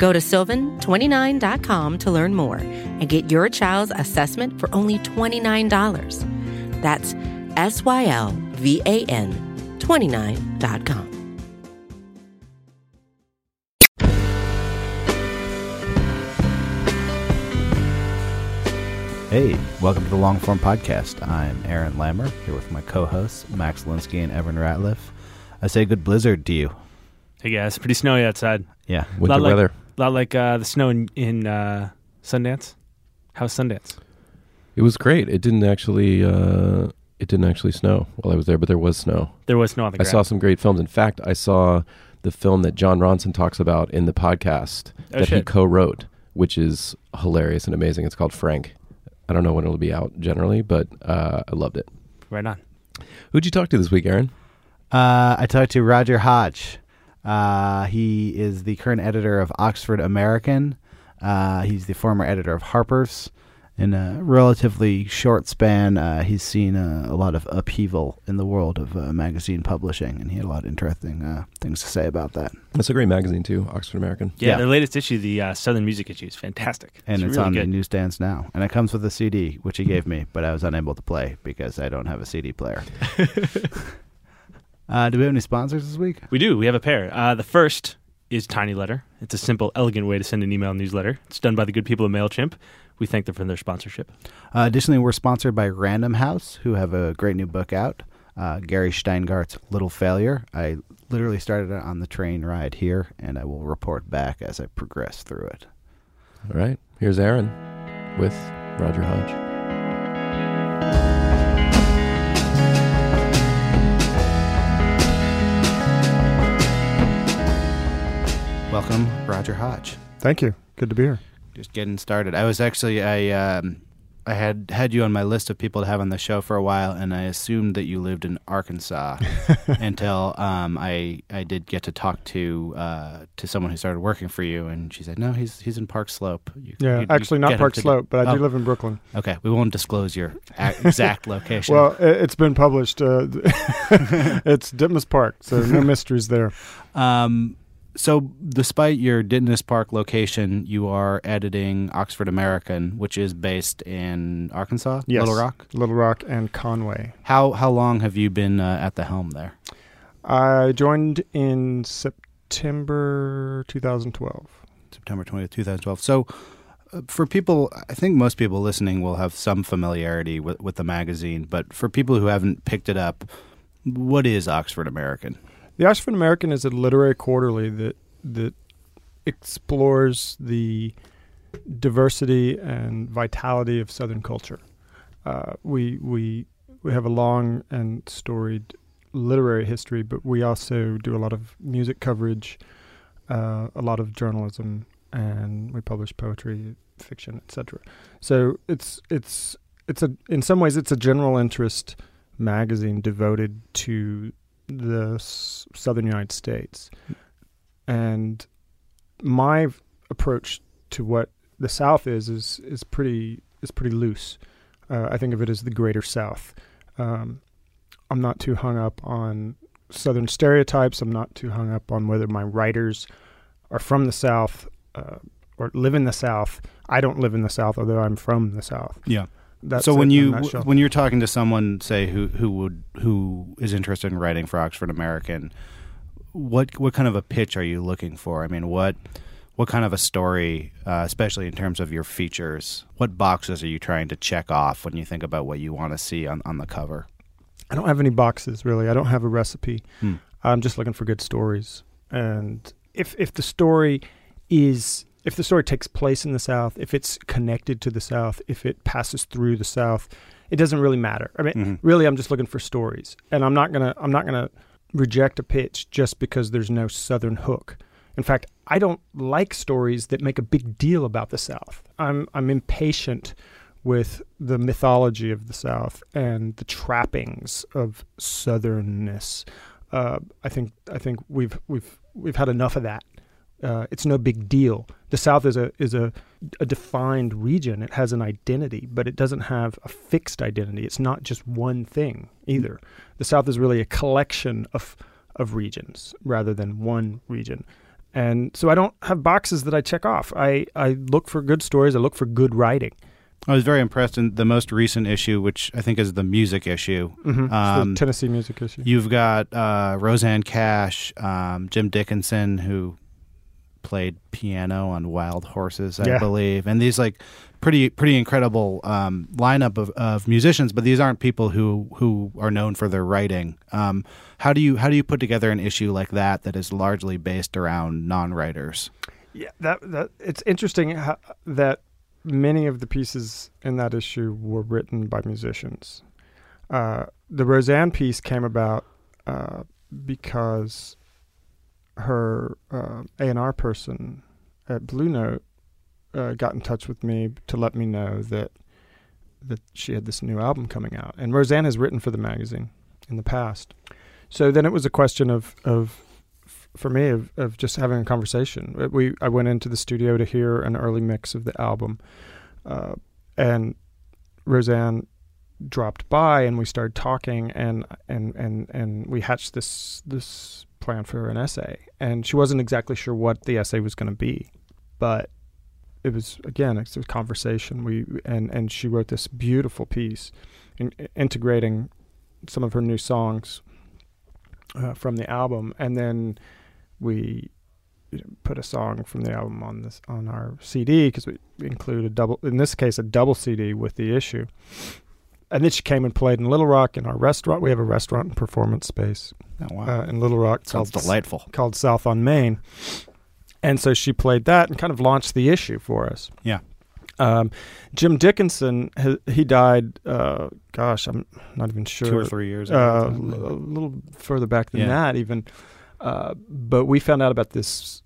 Go to sylvan29.com to learn more and get your child's assessment for only $29. That's S Y L V A N 29.com. Hey, welcome to the Long Form Podcast. I'm Aaron Lammer here with my co-hosts Max Linsky and Evan Ratliff. I say good blizzard to you. Hey guys, pretty snowy outside. Yeah, Winter lot like, weather. Lot like uh, the snow in, in uh, Sundance. How's Sundance? It was great. It didn't actually. Uh, it didn't actually snow while I was there, but there was snow. There was snow on the I saw some great films. In fact, I saw the film that Jon Ronson talks about in the podcast Oh, that he co-wrote, which is hilarious and amazing. It's called Frank. I don't know when it'll be out generally, but uh, I loved it. right on. Who'd you talk to this week, Aaron? Uh, I talked to Roger Hodge. Uh, he is the current editor of Oxford American. Uh, he's the former editor of Harper's. In a relatively short span, uh, he's seen uh, a lot of upheaval in the world of uh, magazine publishing, and he had a lot of interesting uh, things to say about that. That's a great magazine too, Oxford American. Yeah, Yeah. their latest issue, the uh, Southern Music issue, is fantastic. And it's, really on the newsstands now. And it comes with a CD, which he gave me, but I was unable to play because I don't have a CD player. uh, do we have any sponsors this week? We do. We have a pair. Uh, the first is TinyLetter. It's a simple, elegant way to send an email newsletter. It's done by the good people of Mailchimp. We thank them for their sponsorship. Uh, additionally, we're sponsored by Random House, who have a great new book out. Uh, Gary Shteyngart's Little Failure. I literally started it on the train ride here, and I will report back as I progress through it. All right, here's Aaron with Roger Hodge. Welcome, Roger Hodge. Thank you. Good to be here. Just getting started. I was actually I um, I had had you on my list of people to have on the show for a while, and I assumed that you lived in Arkansas until um, I I did get to talk to uh, to someone who started working for you, and she said, "No, he's he's in Park Slope." You, Yeah, you- you actually get not Park Slope, but I do Oh. live in Brooklyn. Okay, we won't disclose your exact location. Well, it's been published. Uh, it's Ditmas Park, so no mysteries there. Um, so, despite your Ditmas Park location, you are editing Oxford American, which is based in Arkansas, Yes. Little Rock. Little Rock and Conway. How how long have you been uh, at the helm there? I joined in September 2012. September 20th, 2012. So, uh, for people, I think most people listening will have some familiarity with, with the magazine, but for people who haven't picked it up, what is Oxford American? The Oxford American is a literary quarterly that that explores the diversity and vitality of Southern culture. Uh, we we we have a long and storied literary history, but we also do a lot of music coverage, uh, a lot of journalism, and we publish poetry, fiction, etc. So it's it's it's a in some ways it's a general interest magazine devoted to the s- southern United States. And my approach to what the South is is is pretty is pretty loose. Uh, I think of it as the Greater South. Um, I'm not too hung up on Southern stereotypes. I'm not too hung up on whether my writers are from the South uh, or live in the South. I don't live in the South, although I'm from the South. Yeah. That's so when a you when you're talking to someone, say who who would who is interested in writing for Oxford American, what what kind of a pitch are you looking for? I mean, what what kind of a story, uh, especially in terms of your features? What boxes are you trying to check off when you think about what you want to see on on the cover? I don't have any boxes really. I don't have a recipe. Hmm. I'm just looking for good stories. And if if the story is if the story takes place in the South, if it's connected to the South, if it passes through the South, it doesn't really matter. I mean, Mhm. really, I'm just looking for stories, and I'm not gonna I'm not gonna reject a pitch just because there's no Southern hook. In fact, I don't like stories that make a big deal about the South. I'm I'm impatient with the mythology of the South and the trappings of Southernness. Uh, I think I think we've we've we've had enough of that. Uh, it's no big deal. The South is a is a, a defined region. It has an identity, but it doesn't have a fixed identity. It's not just one thing either. The South is really a collection of of regions rather than one region. And so I don't have boxes that I check off. I, I look for good stories. I look for good writing. I was very impressed in the most recent issue, which I think is the music issue. Mm-hmm. Um, the Tennessee music issue. You've got uh, Rosanne Cash, um, Jim Dickinson, who played piano on Wild Horses, I Yeah. believe, and these like pretty pretty incredible um, lineup of, of musicians. But these aren't people who who are known for their writing. Um, how do you how do you put together an issue like that that is largely based around non writers? Yeah, that that it's interesting how, that many of the pieces in that issue were written by musicians. Uh, the Rosanne piece came about uh, because her uh, A and R person at Blue Note uh, got in touch with me to let me know that that she had this new album coming out, and Rosanne has written for the magazine in the past. So then it was a question of of for me of, of just having a conversation. Uh, We I went into the studio to hear an early mix of the album, uh, and Rosanne dropped by and we started talking and and and and we hatched this this plan for an essay. And she wasn't exactly sure what the essay was going to be, but it was again it's a conversation. We and and she wrote this beautiful piece, in, integrating some of her new songs uh, from the album, and then we put a song from the album on this on our CD because we include a double in this case a double CD with the issue. And then she came and played in Little Rock in our restaurant. We have a restaurant and performance space Oh wow, uh, in Little Rock sounds called delightful. called South on Main. And so she played that and kind of launched the issue for us. Yeah. Um, Jim Dickinson, he, he died, uh, gosh, I'm not even sure. Two or three years. Uh, ago. a little further back than Yeah. that, even. Uh, but we found out about this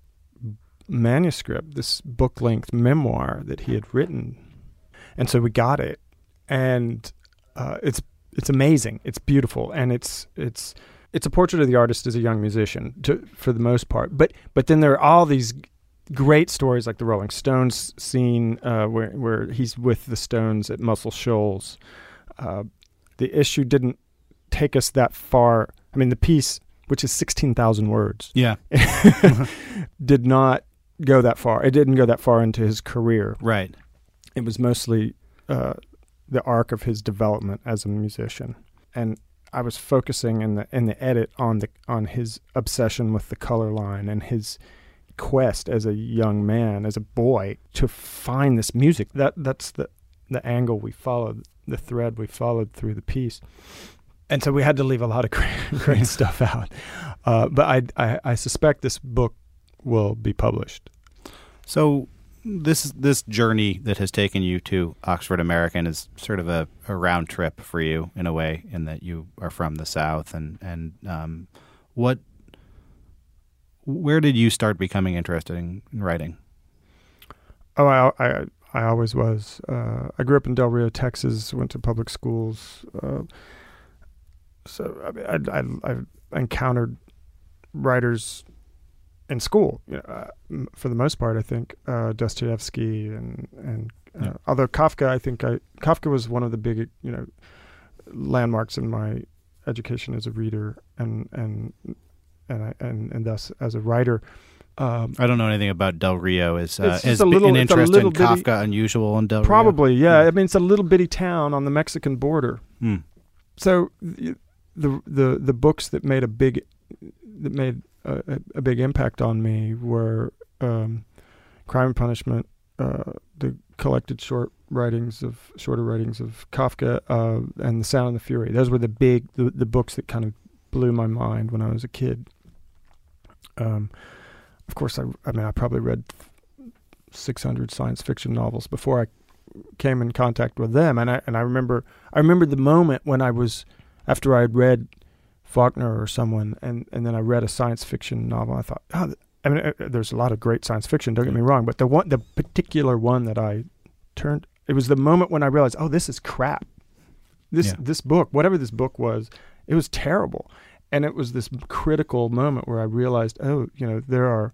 manuscript, this book length memoir that he had written. And so we got it. And uh, it's it's amazing. It's beautiful. And it's it's it's a portrait of the artist as a young musician to, for the most part. But but then there are all these great stories like the Rolling Stones scene uh, where where he's with the Stones at Muscle Shoals. Uh, the issue didn't take us that far. I mean, the piece, which is sixteen thousand words, yeah, did not go that far. It didn't go that far into his career. right. It was mostly uh, the arc of his development as a musician, and I was focusing in the in the edit on the on his obsession with the color line and his quest as a young man, as a boy, to find this music. That that's the the angle we followed, the thread we followed through the piece. And so we had to leave a lot of great, great stuff out. Uh, but I, I I suspect this book will be published. So this this journey that has taken you to Oxford American is sort of a, a round trip for you in a way, in that you are from the South, and and um, what, where did you start becoming interested in, in writing? Oh, I I, I always was. Uh, I grew up in Del Rio, Texas. Went to public schools. Uh, so I I, I I encountered writers in school. You know, uh, m- for the most part, I think uh, Dostoevsky and and uh, Yeah. although Kafka, I think I Kafka was one of the big you know landmarks in my education as a reader and and and I, and and thus as a writer. Um, I don't know anything about Del Rio. Is uh, is a little- an interest in bitty- Kafka unusual in Del Rio? Probably, yeah. Hmm. I mean, it's a little bitty town on the Mexican border. Hmm. So the the, the books that made a big that made a, a, big impact on me were um, Crime and Punishment, uh, the collected short writings of shorter writings of Kafka, uh, and The Sound and the Fury. Those were the big the, the books that kind of blew my mind when I was a kid. Um, of course, I I mean I probably read 600 science fiction novels before I came in contact with them and I and I remember I remember the moment when I was after I had read Faulkner or someone and and then I read a science fiction novel I thought oh I mean, uh, there's a lot of great science fiction. Don't get me wrong, but the one, the particular one that I turned, it was the moment when I realized, oh, this is crap. This Yeah. this book, whatever this book was, it was terrible, and it was this critical moment where I realized, oh, you know, there are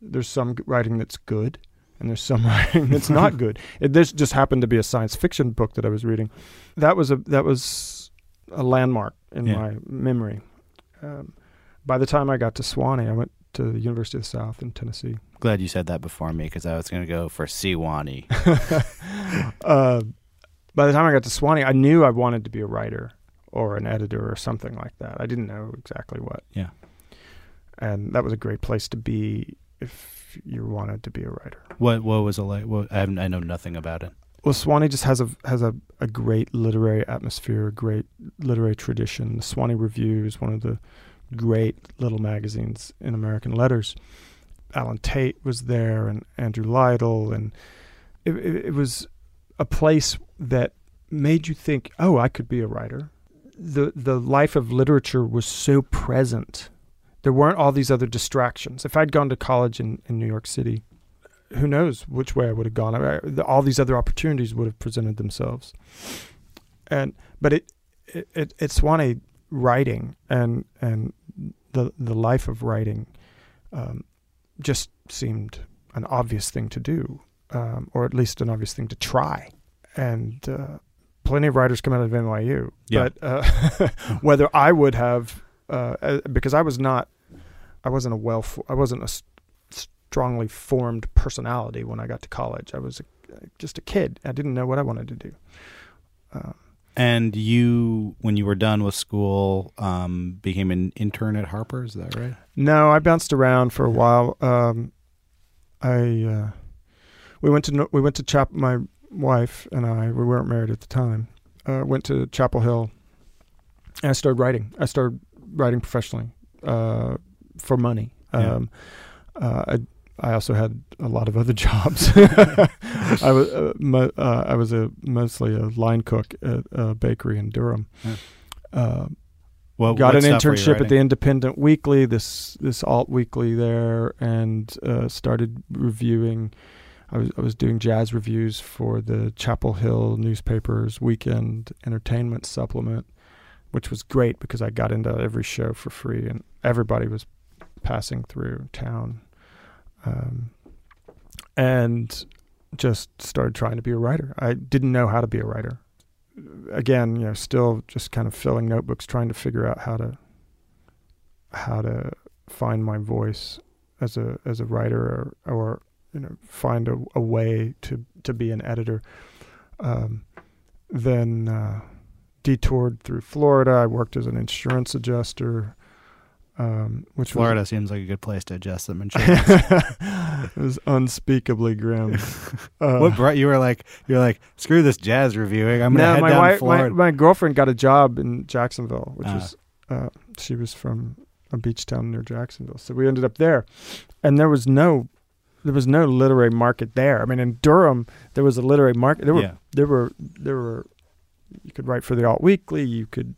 there's some writing that's good, and there's some writing that's not good. It, this just happened to be a science fiction book that I was reading. That was a that was a landmark in Yeah. my memory. Um, by the time I got to Sewanee, I went to the University of the South in Tennessee. Glad you said that before me because I was going to go for Sewanee. uh, by the time I got to Sewanee, I knew I wanted to be a writer or an editor or something like that. I didn't know exactly what. Yeah. And that was a great place to be if you wanted to be a writer. What what was it like? What, I, I know nothing about it. Well, Sewanee just has a has a, a great literary atmosphere, a great literary tradition. The Sewanee Review is one of the great little magazines in American letters. Allen Tate was there, and Andrew Lytle, and it, it, it was a place that made you think, "Oh, I could be a writer." the The life of literature was so present. There weren't all these other distractions. If I'd gone to college in, in New York City, who knows which way I would have gone. I, the, all these other opportunities would have presented themselves. And but it it, it it's Sewanee writing and and the the life of writing um, just seemed an obvious thing to do, um, or at least an obvious thing to try. And uh, plenty of writers come out of NYU, Yeah. but uh, whether I would have uh, uh, because I was not, I wasn't a well, I wasn't a strongly formed personality when I got to college. I was a, just a kid. I didn't know what I wanted to do. Um, And you, when you were done with school, um, became an intern at Harper's. Is that right? no, I bounced around for a while. Um, I uh, we went to we went to Chap. My wife and I we weren't married at the time. Uh, went to Chapel Hill, and I started writing. I started writing professionally uh, for money. Yeah. Um, uh, I I also had a lot of other jobs. I was uh, mo- uh, I was a mostly a line cook at a bakery in Durham. Yeah. Uh, Well, got an stuff were you internship at the? Independent Weekly, this this alt weekly there, and uh, started reviewing. I was I was doing jazz reviews for the Chapel Hill newspaper's weekend entertainment supplement, which was great because I got into every show for free, and everybody was passing through town, um, and just started trying to be a writer. I didn't know how to be a writer again, you know, still just kind of filling notebooks, trying to figure out how to how to find my voice as a as a writer, or, or you know, find a, a way to to be an editor. Um, then uh, detoured through Florida. I worked as an insurance adjuster, um, which was Florida seems like a good place to adjust some insurance. it was unspeakably grim. Uh, what brought you were like you were like screw this jazz reviewing. I'm gonna no, head my down wife, to my, Florida. my girlfriend got a job in Jacksonville, which Ah. was uh, she was from a beach town near Jacksonville. So we ended up there, and there was no there was no literary market there. I mean, in Durham there was a literary market. There were yeah, there were there were you could write for the Alt Weekly. You could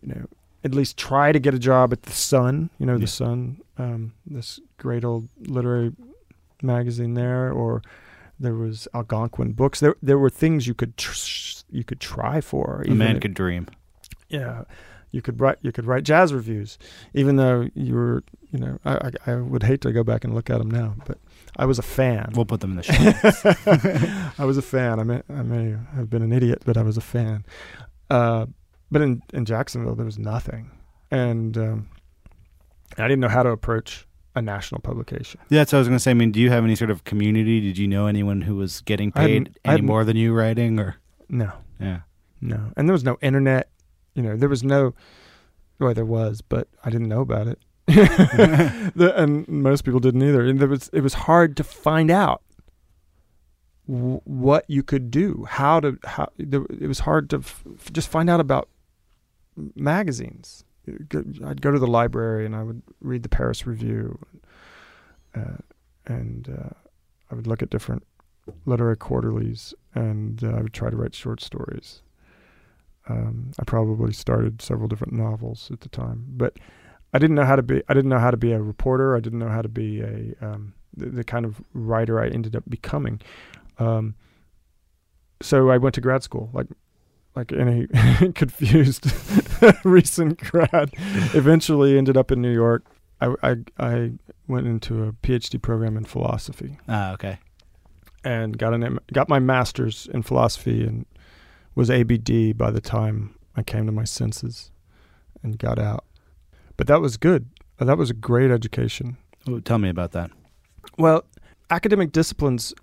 you know at least try to get a job at the Sun. You know, Yeah. the Sun, um, this great old literary magazine there, or there was Algonquin Books. There there were things you could tr- you could try for. a man if- could dream. yeah, you could write you could write jazz reviews, even though you were you know I I, I would hate to go back and look at them now, but I was a fan. We'll put them in the show. I was a fan. I may I may have been an idiot, but I was a fan. Uh, but in in Jacksonville there was nothing, and um, I didn't know how to approach a national publication. Yeah, that's what I was gonna say. I mean, do you have any sort of community? Did you know anyone who was getting paid any more than you writing, or No, yeah? no, and there was no internet. You know, there was no. Well, there was, but I didn't know about it. the, and most people didn't either. And there was it was hard to find out w- what you could do, how to how. There, it was hard to f- just find out about magazines. I'd go to the library and I would read the Paris Review, uh, and uh, I would look at different literary quarterlies, and uh, I would try to write short stories. Um, I probably started several different novels at the time, but I didn't know how to be. I didn't know how to be a reporter. I didn't know how to be a um, the, the kind of writer I ended up becoming. Um, so I went to grad school, like like any confused recent grad. Eventually, ended up in New York. I, I I went into a PhD program in philosophy Ah, okay. and got an got my master's in philosophy and was ABD by the time I came to my senses and got out. But that was good. That was a great education. Ooh, tell me about that. Well, academic disciplines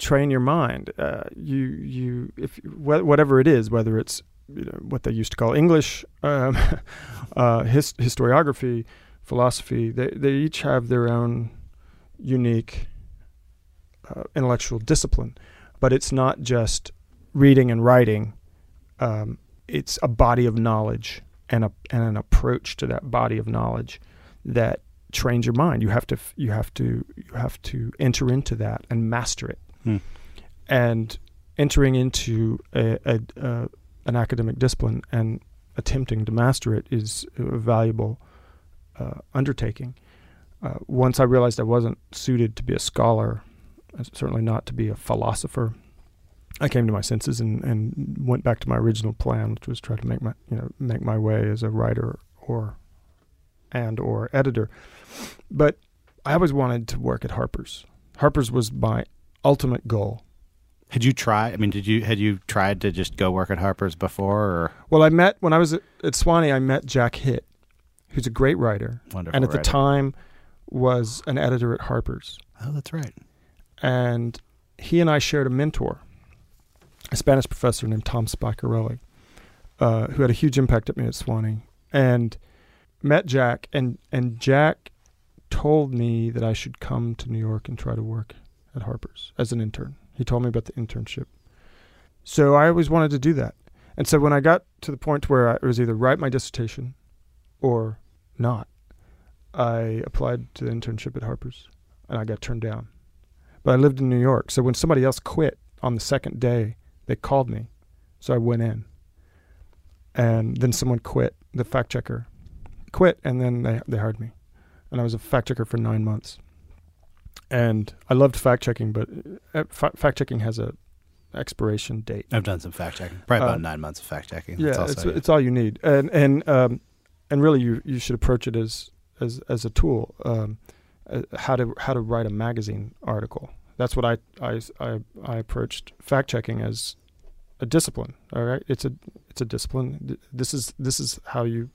train your mind. Uh, you you if wh- whatever it is, whether it's you know, what they used to call English, um, uh, his, historiography, philosophy, they they each have their own unique uh, intellectual discipline, but it's not just reading and writing. Um, it's a body of knowledge and a and an approach to that body of knowledge that trains your mind. You have to you have to you have to enter into that and master it. Hmm. And entering into a, a, a an academic discipline and attempting to master it is a valuable uh, undertaking. Uh, once I realized I wasn't suited to be a scholar, uh, certainly not to be a philosopher, I came to my senses and, and went back to my original plan, which was try to make my you know make my way as a writer or and or editor. But I always wanted to work at Harper's. Harper's was my ultimate goal. Had you tried? I mean, did you had you tried to just go work at Harper's before? Or Well, I met when I was at, at Sewanee. I met Jack Hitt, who's a great writer, wonderful? and at the time was an editor at Harper's. oh, that's right. And he and I shared a mentor, a Spanish professor named Tom Spaccarelli, uh, who had a huge impact at me at Sewanee. And met Jack, and and Jack told me that I should come to New York and try to work at Harper's as an intern. He told me about the internship. So I always wanted to do that. And so when I got to the point where I was either write my dissertation or not, I applied to the internship at Harper's and I got turned down. But I lived in New York. So when somebody else quit on the second day, they called me. So I went in. And then someone quit, the fact checker quit, and then they, they hired me. And I was a fact checker for nine months. And I loved fact checking, but uh, fa- fact checking has a expiration date. I've done some fact checking. Probably about Um, nine months of fact checking. Yeah, That's it's it's all you need, and and um, and really you you should approach it as as as a tool. Um, uh, how to how to write a magazine article. That's what I I I, I approached fact checking as a discipline. All right, it's a it's a discipline. This is this is how you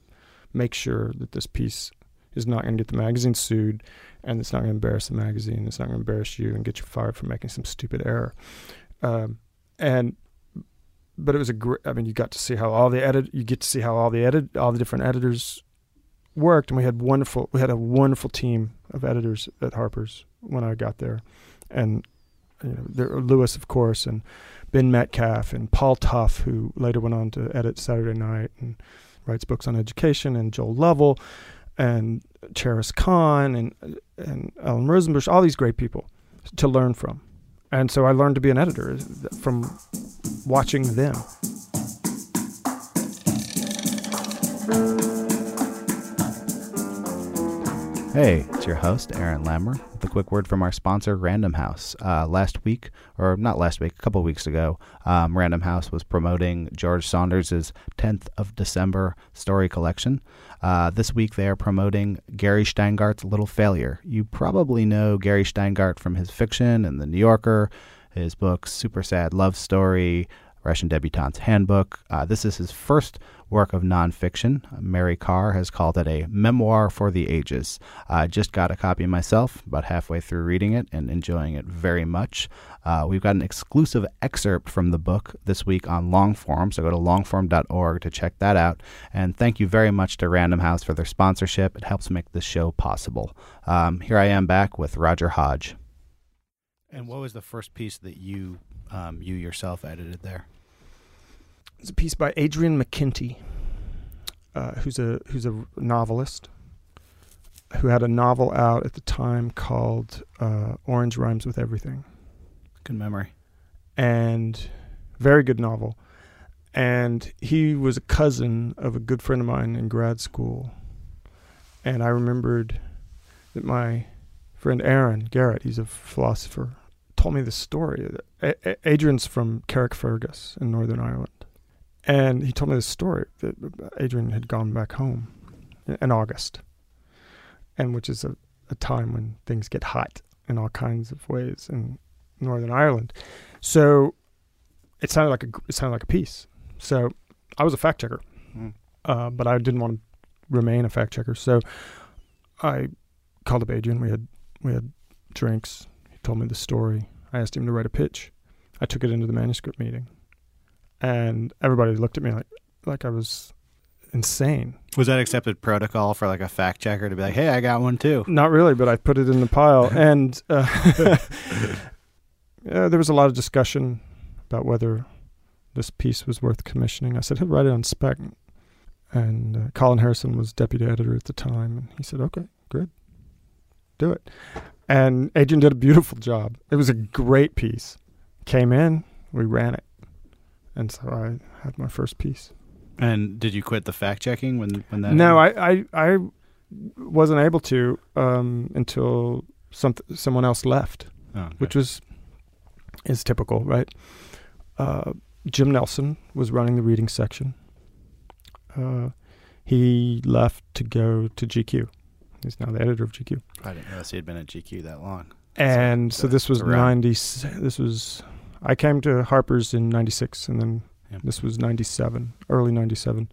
make sure that this piece is not going to get the magazine sued, and it's not going to embarrass the magazine. It's not going to embarrass you and get you fired for making some stupid error. Um, and but it was a great. I mean, you got to see how all the edit. You get to see how all the edit, all the different editors worked, and we had wonderful. We had a wonderful team of editors at Harper's when I got there, and you know, there Lewis, of course, and Ben Metcalf and Paul Tough, who later went on to edit Saturday Night and writes books on education, and Joel Lovell, and Charis Conn, and and Ellen Rosenbush, all these great people to learn from. And so I learned to be an editor uh, from watching them. Hey, it's your host, Aaron Lammer, with a quick word from our sponsor, Random House. Uh, last week, or not last week, a couple weeks ago, um, Random House was promoting George Saunders' 10th of December story collection. Uh, this week, they are promoting Gary Shteyngart's Little Failure. You probably know Gary Shteyngart from his fiction and The New Yorker, his books Super Sad Love Story, Russian Debutante's Handbook. Uh, this is his first work of nonfiction. Mary Karr has called it a memoir for the ages. I just got a copy myself, about halfway through reading it and enjoying it very much. Uh, we've got an exclusive excerpt from the book this week on Longform, so go to longform.org to check that out. And thank you very much to Random House for their sponsorship. It helps make this show possible. Um, here I am back with Roger Hodge. And what was the first piece that you um, you yourself edited there? It's a piece by Adrian McKinty, uh, who's a who's a novelist who had a novel out at the time called uh, Orange Rhymes with Everything, Good memory. and very good novel. And he was a cousin of a good friend of mine in grad school, and I remembered that my friend Aaron Garrett, he's a philosopher, told me this story. A- A- Adrian's from Carrickfergus in Northern Ireland, and he told me this story that Adrian had gone back home in- August, and which is a, a time when things get hot in all kinds of ways in Northern Ireland. So it sounded like a it sounded like a piece. So I was a fact checker, Mm. uh, but I didn't want to remain a fact checker. So I called up Adrian. We had we had drinks. He told me the story. I asked him to write a pitch. I took it into the manuscript meeting, and everybody looked at me like like I was insane. Was that accepted protocol for like a fact checker to be like, "Hey, I got one too"? Not really, but I put it in the pile. and uh, yeah, there was a lot of discussion about whether this piece was worth commissioning. I said, he'll write it on spec. And uh, Colin Harrison was deputy editor at the time. And he said, okay, good. Do it. And Adrian did a beautiful job. It was a great piece. Came in, we ran it. And so I had my first piece. And did you quit the fact checking when when that? No, I, I, I wasn't able to um, until some, someone else left. Oh, okay. which was is typical, right? Uh, Jim Nelson was running the reading section. Uh, he left to go to GQ. He's now the editor of GQ. I didn't realize he had been at GQ that long. And so, So, this was ninety. This was I came to Harper's in ninety six, and then Yeah. this was ninety seven, early ninety seven.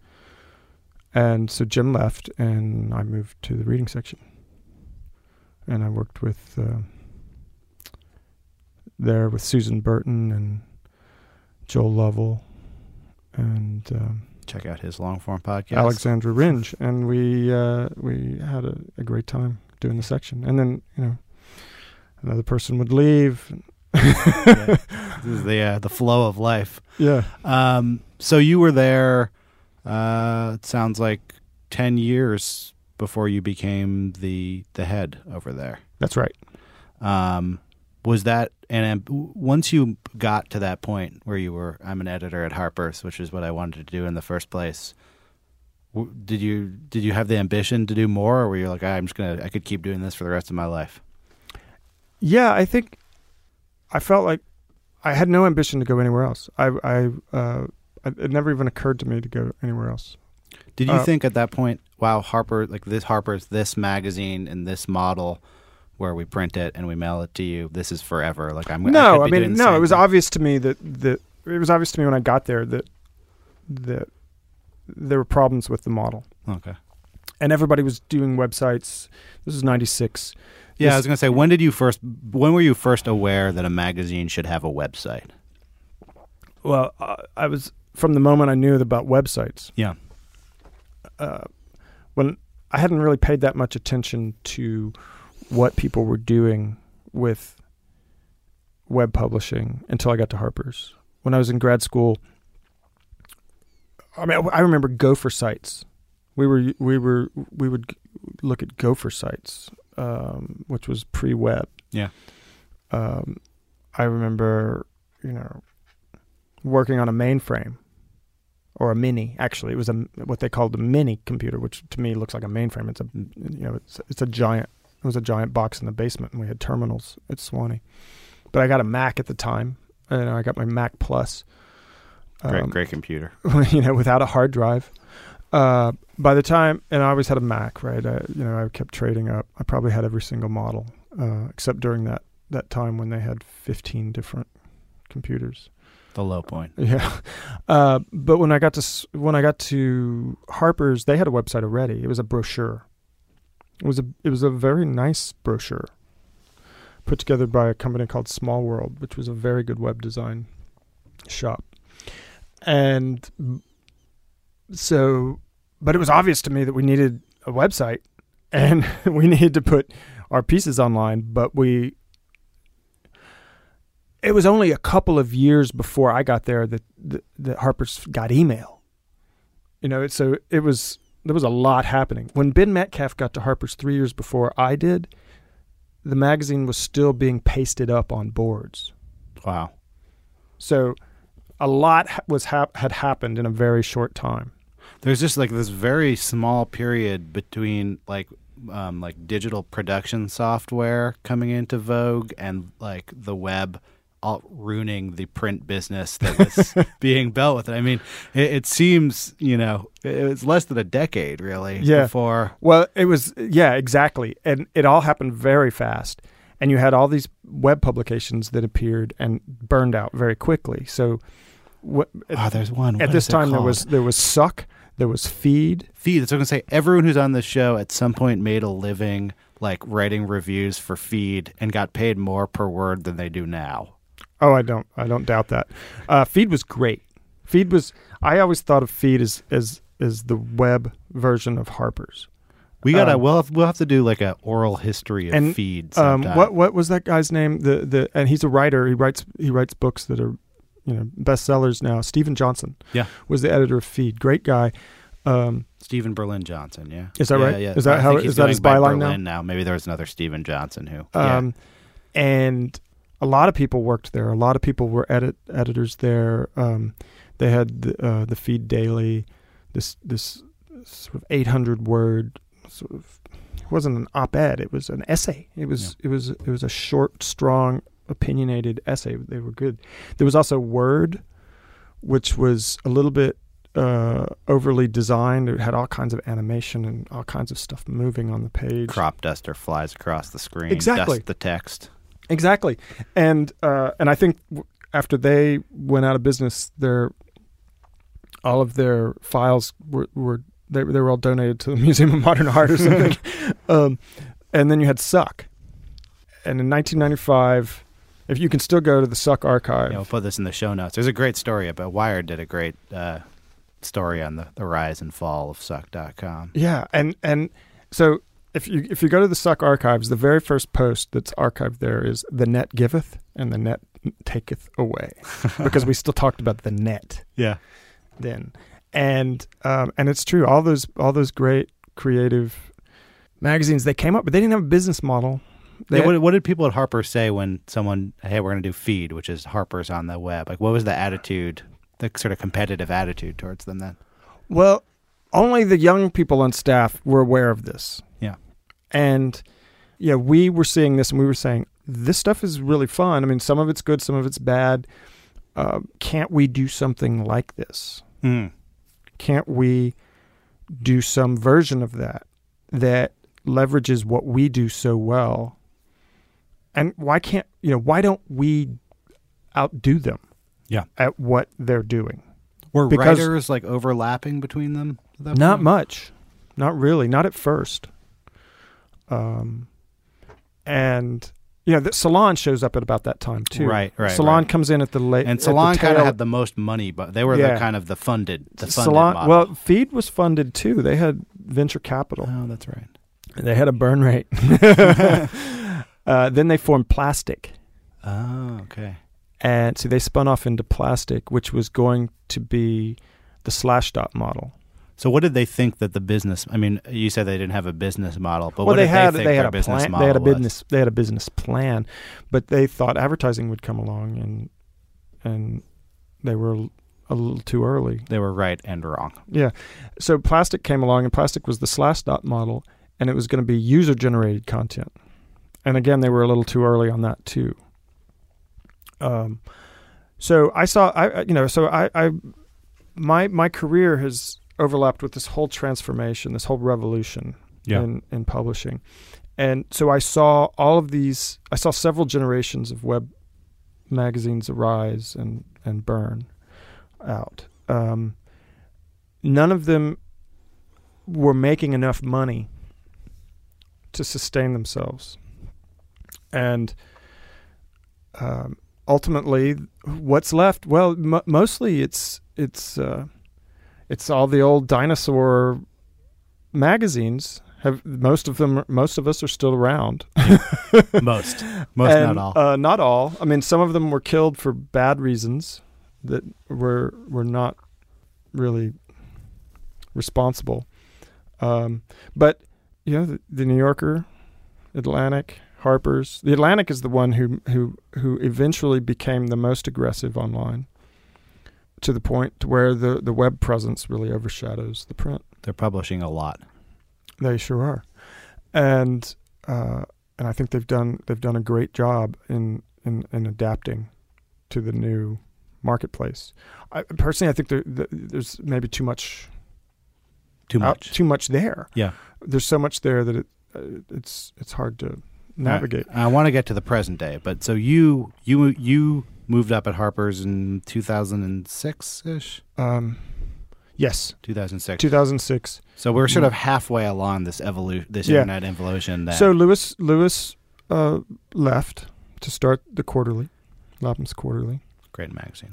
And so Jim left, and I moved to the reading section. And I worked with uh, there with Susan Burton and Joel Lovell and um, Check out his long form podcast. Alexandra Ringe, and we uh, we had a, a great time doing the section. And then you know another person would leave. Yeah. This is the uh, the flow of life. yeah. Um, so you were there. Uh, it sounds like ten years before you became the the head over there. That's right. Um, was that and once you got to that point where you were, I'm an editor at Harper's, which is what I wanted to do in the first place. w- Did you did you have the ambition to do more, or were you like, "Ah, I'm just gonna, I could keep doing this for the rest of my life? Yeah, I think I felt like I had no ambition to go anywhere else. I, I, uh, it never even occurred to me to go anywhere else. Did you Uh, think at that point, wow, Harper, like this Harper's, this magazine and this model, where we print it and we mail it to you, this is forever. Like I'm. no, could I, mean, no. It was thing. obvious to me that that it was obvious to me when I got there that that there were problems with the model, Okay. and everybody was doing websites. This is '96. Yeah, This- I was gonna say, when did you first? When were you first aware that a magazine should have a website? Well, uh, I was from the moment I knew about websites. Yeah. Uh, when I hadn't really paid that much attention to what people were doing with web publishing until I got to Harper's. When I was in grad school, I mean, I remember Gopher sites. We were we were we would look at Gopher sites, um, which was pre-web. Yeah. Um, I remember, you know, working on a mainframe or a mini. Actually, it was a what they called a mini computer, which to me looks like a mainframe. It's a you know it's it's a giant. It was a giant box in the basement, and we had terminals at Sewanee. But I got a Mac at the time, and I got my Mac Plus. Great, um, great computer. you know, without a hard drive. Uh, by the time, and I always had a Mac, right? I, you know, I kept trading up. I probably had every single model, uh, except during that that time when they had 15 different computers. The low point. Yeah, uh, but when I got to when I got to Harper's, they had a website already. It was a brochure. It was a it was a very nice brochure, put together by a company called Small World, which was a very good web design shop. And so, but it was obvious to me that we needed a website, and we needed to put our pieces online. But we it was only a couple of years before I got there that that, that Harper's got email. You know, so it was there was a lot happening. When Ben Metcalf got to Harper's three years before I did, the magazine was still being pasted up on boards. Wow. So a lot was hap- had happened in a very short time. There's just like this very small period between like um, like digital production software coming into vogue and like the web all ruining the print business that was being built with it. I mean, it, it seems you know it was less than a decade really Yeah. before Well, it was yeah, exactly, and it all happened very fast. And you had all these web publications that appeared and burned out very quickly. So, what, oh, there's one at this time there was there was Suck, there was Feed. feed. That's what I'm gonna say. Everyone who's on this show at some point made a living like writing reviews for feed and got paid more per word than they do now. Oh, I don't I don't doubt that. Uh, Feed was great. Feed was I always thought of Feed as as as the web version of Harper's. We gotta Um, we'll have, we'll have to do like a oral history of and, feed. Um, what what was that guy's name? The the and he's a writer. He writes he writes books that are you know bestsellers now. Steven Johnson. Yeah. was the editor of Feed. Great guy. Um, Steven Berlin Johnson? Yeah, Is that Yeah, right? Yeah, Is that I how- think he's is that his going by byline now? Now? Maybe there was another Stephen Johnson who. yeah. um, and a lot of people worked there. A lot of people were edit editors there. Um, they had the, uh, the Feed Daily, this this sort of eight hundred word sort of. It wasn't an op-ed. It was an essay. It was it was it was a short, strong, opinionated essay. They were good. There was also Word, which was a little bit uh, overly designed. It had all kinds of animation and all kinds of stuff moving on the page. crop duster flies across the screen. Exactly. Dust the text. Exactly, and uh, and I think after they went out of business, their all of their files were, were they, they were all donated to the Museum of Modern Art or something. um, and then you had Suck, and in 1995, if you can still go to the Suck archive, Yeah, we'll put this in the show notes. There's a great story about Wired did a great uh, story on the, the rise and fall of Suck.com. Yeah, and and so if you if you go to the Suck archives, the very first post that's archived there is the net giveth and the net taketh away, because we still talked about the net. Yeah. then, and um, and it's true. All those all those great creative magazines they came up, but they didn't have a business model. They Yeah, what, what did people at Harper say when someone, hey, we're going to do feed, which is Harper's on the web? Like, what was the attitude, the sort of competitive attitude towards them then? well, only the young people on staff were aware of this. Yeah. and yeah, we were seeing this, and we were saying this stuff is really fun. I mean, some of it's good, some of it's bad. Uh, can't we do something like this? Mm. can't we do some version of that that leverages what we do so well and why can't you know why don't we outdo them Yeah. at what they're doing Were Because- writers like overlapping between them? that not point? much not really not at first um and you know the salon shows up at about that time too Right, right. salon right. comes in at the late And Salon kind of had the most money, but they were Yeah. the kind of the funded, the funded salon model. well feed was funded too they had venture capital oh, that's right. They had a burn rate. uh, then they formed plastic. Oh, okay. And so they spun off into plastic, which was going to be the slash dot model. So, what did they think that the business? I mean, you said they didn't have a business model, but well, what they did had they think they had their a business plan. model They had a was? business. They had a business plan, but they thought advertising would come along, and and they were a little too early. They were right and wrong. Yeah. So plastic came along, and plastic was the slash dot model, and it was going to be user generated content. And again, they were a little too early on that too. Um, so I saw, I you know, so I, I my my career has overlapped with this whole transformation, this whole revolution in in publishing, and so I saw all of these. I saw several generations of web magazines arise and and burn out. Um, none of them were making enough money to sustain themselves, and um, ultimately, what's left? Well, m- mostly it's it's uh, it's all the old dinosaur magazines. Have most of them? Most of us are still around. Most, most, And, not all. Uh, not all. I mean, some of them were killed for bad reasons that were were not really responsible. Um, but you know, the, the New Yorker, Atlantic, Harper's. The Atlantic is the one who who who eventually became the most aggressive online, to the point to where the the web presence really overshadows the print. They're publishing a lot. They sure are. and uh, and I think they've done they've done a great job in in, in adapting to the new marketplace. I, personally, I think there, th- there's maybe too much Too out- much. too much there. Yeah. there's so much there that it uh, it's it's hard to navigate. I, want to get to the present day, but so you you you moved up at Harper's in 2006 ish, Um, yes, 2006. 2006. so we're sort of halfway along this evolution, this Yeah. internet evolution. That So Lewis Lewis uh, left to start the quarterly, Lapham's Quarterly, great magazine.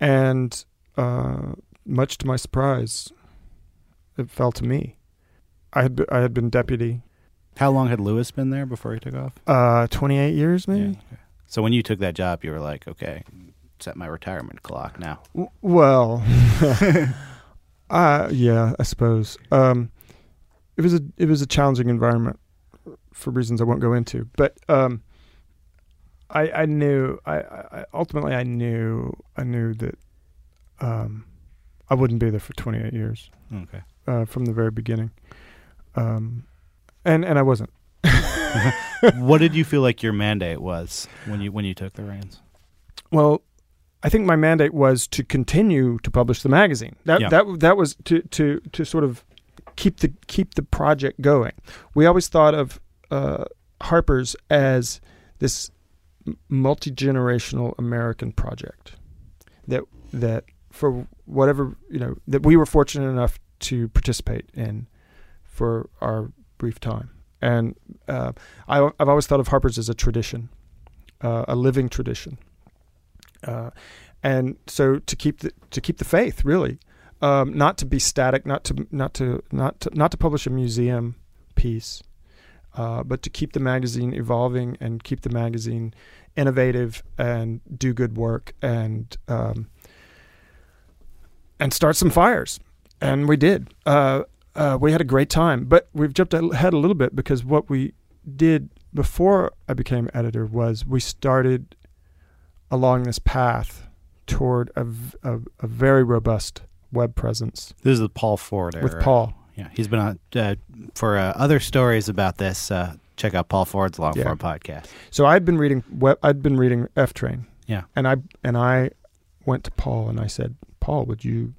and uh, much to my surprise, it fell to me. I had I had been deputy How long had Lewis been there before he took off? uh, 28 years maybe. Yeah. okay. So when you took that job, you were like, okay, set my retirement clock now. W- Well, uh, yeah, I suppose. Um, it was a it was a challenging environment for reasons I won't go into. But um, I I knew I, I ultimately I knew I knew that um, I wouldn't be there for 28 years Okay. uh, from the very beginning, um, and and I wasn't. what did you feel like your mandate was when you when you took the reins? Well, I think my mandate was to continue to publish the magazine. That Yeah. that that was to to to sort of keep the keep the project going. We always thought of uh, Harper's as this multi generational American project that that for whatever you know that we were fortunate enough to participate in for our brief time. And uh, I, I've always thought of Harper's as a tradition, uh, a living tradition. Uh, and so to keep the to keep the faith really um, not to be static not to not to not to not to publish a museum piece uh, but to keep the magazine evolving and keep the magazine innovative and do good work and um, and start some fires. And we did. Uh, uh, we had a great time but we've jumped ahead a little bit because what we did before I became editor was we started along this path toward a a very robust web presence This is the Paul Ford era. with Paul. Yeah, he's been on uh, for uh, other stories about this. Uh, check out Paul Ford's long form podcast. So I'd been reading web. I'd been reading F Train. Yeah. and I and I went to Paul and I said, Paul, would you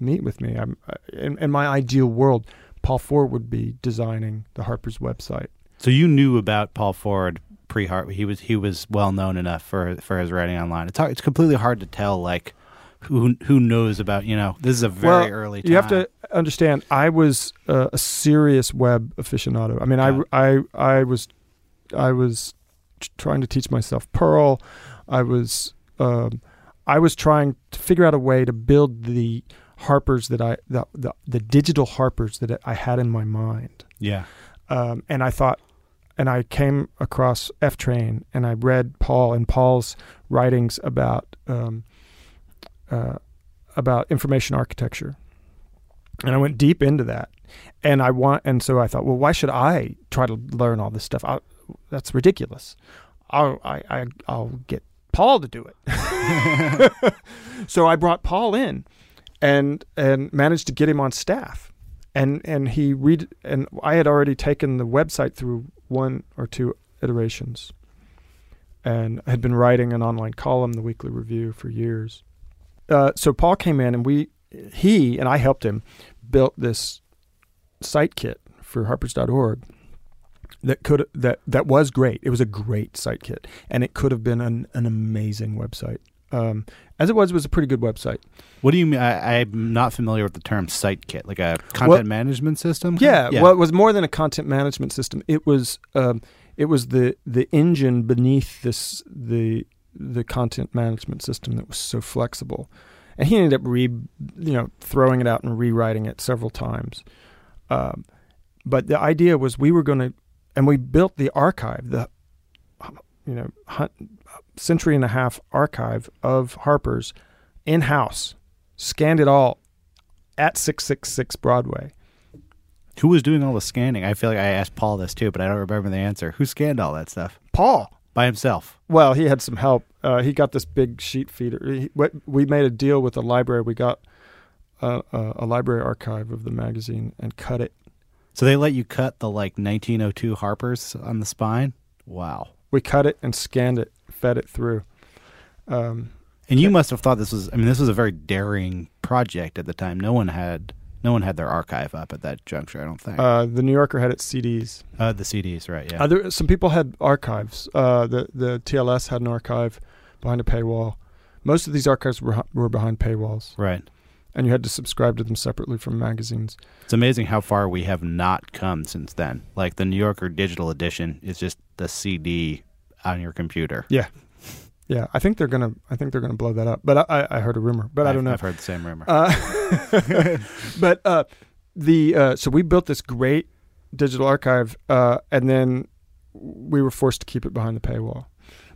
meet with me? I'm in, in my ideal world. Paul Ford would be designing the Harper's website. So you knew about Paul Ford pre Hart. He was he was well known enough for for his writing online. It's hard, it's completely hard to tell like who who knows about you know this is a very Well, early. Time. You have to understand. I was uh, a serious web aficionado. I mean, Yeah. I, I I was I was trying to teach myself Perl. I was um, I was trying to figure out a way to build the Harpers that I the the, the digital Harpers that I had in my mind. Yeah, Um, and I thought, and I came across F Train, and I read Paul and Paul's writings about um, uh, about information architecture, and I went deep into that. And I want, and so I thought, well, why should I try to learn all this stuff? I, that's ridiculous. I'll, I, I, I'll get Paul to do it. so I brought Paul in, and and managed to get him on staff and and he read and I had already taken the website through one or two iterations, and had been writing an online column, the Weekly Review, for years. Uh, so Paul came in, and we he and I helped him built this site kit for Harper's.org that could that that was great. It was a great site kit, and it could have been an, an amazing website. Um, as it was, it was a pretty good website. What do you mean? I, I'm not familiar with the term site kit, like a content Well- management system. Yeah, well, it was more than a content management system. It was um, it was the the engine beneath this the the content management system that was so flexible, and he ended up re you know throwing it out and rewriting it several times. Um, but the idea was we were going to, and we built the archive, the you know century and a half archive of Harper's in house, scanned it all at six six six Broadway. Who was doing all the scanning? I feel like I asked Paul this too, but I don't remember the answer. Who scanned all that stuff Paul. by himself? Well, he had some help. Uh, he got this big sheet feeder. He, we made a deal with the library. We got a, a, a library archive of the magazine and cut it So they let you cut the like 1902 Harpers on the spine. Wow. We cut it and scanned it, fed it through. Um, And you must have thought this was. I mean, this was a very daring project at the time. No one had. No one had their archive up at that juncture. I don't think. uh, the New Yorker had its CDs. Uh, the CDs, right? Yeah. Other some people had archives. Uh, the the TLS had an archive behind a paywall. Most of these archives were were behind paywalls, right. And you had to subscribe to them separately from magazines. It's amazing how far we have not come since then. Like the New Yorker digital edition is just the CD on your computer. Yeah, Yeah, I think they're gonna. I think they're gonna blow that up. But I, I, heard a rumor, but I I've- don't know. I've heard the same rumor. Uh, but uh, the uh, so we built this great digital archive, uh, and then we were forced to keep it behind the paywall.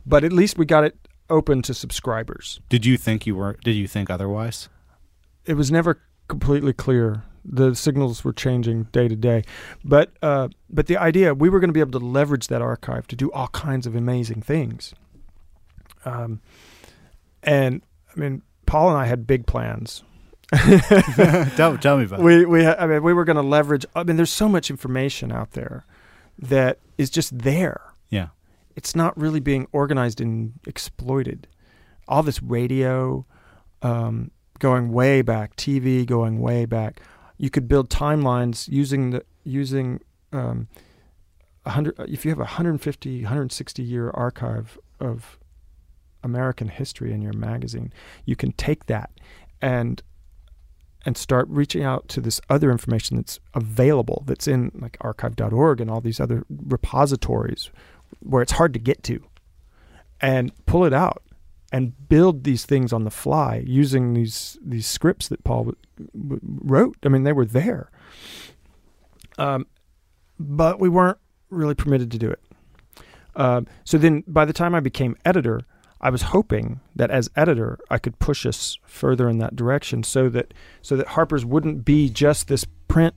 But at least we got it open to subscribers. did you think you were? Did you think otherwise? It was never completely clear. The signals were changing day to day, but uh, but the idea we were going to be able to leverage that archive to do all kinds of amazing things. Um, and I mean, Paul and I had big plans. tell, tell me about it. we we I mean we were going to leverage. I mean, there's so much information out there that is just there. Yeah. It's not really being organized and exploited. All this radio, um, going way back, TV going way back. You could build timelines using the using um, hundred. If you have a 150, 160 year archive of American history in your magazine, you can take that and and start reaching out to this other information that's available that's in like archive.org and all these other repositories where it's hard to get to and pull it out and build these things on the fly using these these scripts that Paul w- w- wrote I mean they were there um, but we weren't really permitted to do it um, so then by the time I became editor I was hoping that as editor I could push us further in that direction so that so that Harper's wouldn't be just this print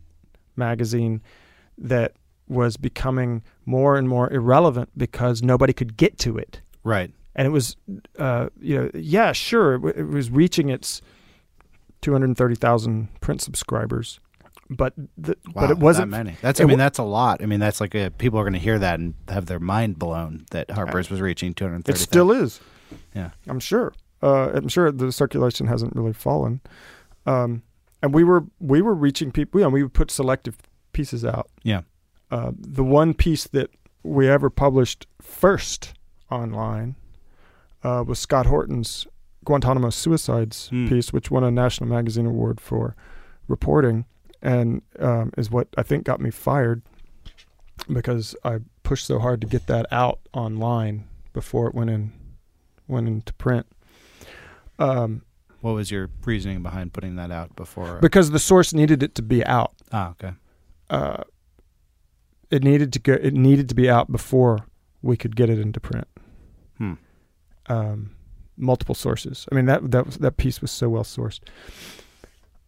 magazine that was becoming more and more irrelevant because nobody could get to it. Right. And it was, uh, you know, yeah, sure, it, w- it was reaching its 230,000 print subscribers, but the, Wow, but it wasn't. that many. That's. I mean, wa- that's a lot. I mean, that's like a, people are going to hear that and have their mind blown that Harper's was reaching two hundred It thirty. still is. Yeah. I'm sure. Uh, I'm sure the circulation hasn't really fallen. Um, and we were we were reaching people. You know, we would put selective pieces out. Yeah. Uh, the one piece that we ever published first online uh, was Scott Horton's Guantanamo suicides Hmm. piece, which won a National Magazine Award for reporting, and um, is what I think got me fired because I pushed so hard to get that out online before it went in went into print. Um, What was your reasoning behind putting that out before? because the source needed it to be out. ah, okay. Uh, it needed to go. It needed to be out before we could get it into print. Um, multiple sources. I mean that that was, that piece was so well sourced.